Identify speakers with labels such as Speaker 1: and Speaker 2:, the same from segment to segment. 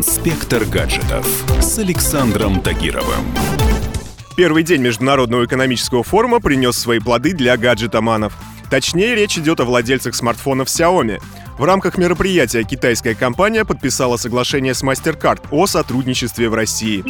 Speaker 1: Инспектор гаджетов с Александром Тагировым.
Speaker 2: Первый день Международного экономического форума принес свои плоды для гаджетоманов. Точнее, речь идет о владельцах смартфонов Xiaomi. В рамках мероприятия китайская компания подписала соглашение с MasterCard о сотрудничестве в России.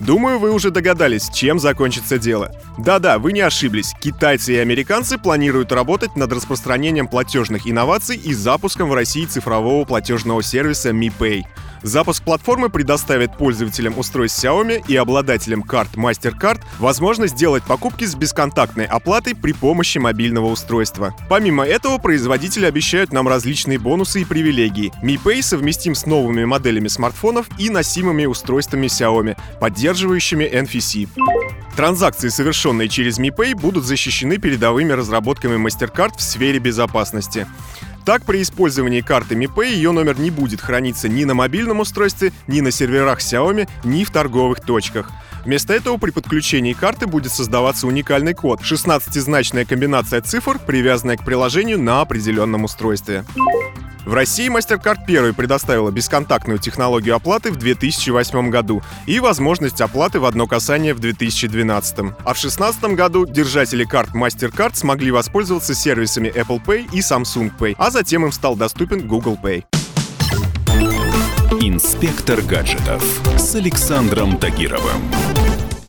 Speaker 2: Думаю, вы уже догадались, чем закончится дело. Да-да, вы не ошиблись. Китайцы и американцы планируют работать над распространением платежных инноваций и запуском в России цифрового платежного сервиса MiPay. Запуск платформы предоставит пользователям устройств Xiaomi и обладателям карт MasterCard возможность сделать покупки с бесконтактной оплатой при помощи мобильного устройства. Помимо этого, производители обещают нам различные бонусы и привилегии. Mi Pay совместим с новыми моделями смартфонов и носимыми устройствами Xiaomi, поддерживающими NFC. Транзакции, совершенные через Mi Pay, будут защищены передовыми разработками MasterCard в сфере безопасности. Так, при использовании карты Mi ее номер не будет храниться ни на мобильном устройстве, ни на серверах Xiaomi, ни в торговых точках. Вместо этого при подключении карты будет создаваться уникальный код — 16-значная комбинация цифр, привязанная к приложению на определенном устройстве. В России MasterCard первой предоставила бесконтактную технологию оплаты в 2008 году и возможность оплаты в одно касание в 2012. А в 2016 году держатели карт MasterCard смогли воспользоваться сервисами Apple Pay и Samsung Pay, а затем им стал доступен Google Pay.
Speaker 1: Инспектор гаджетов с Александром Тагировым.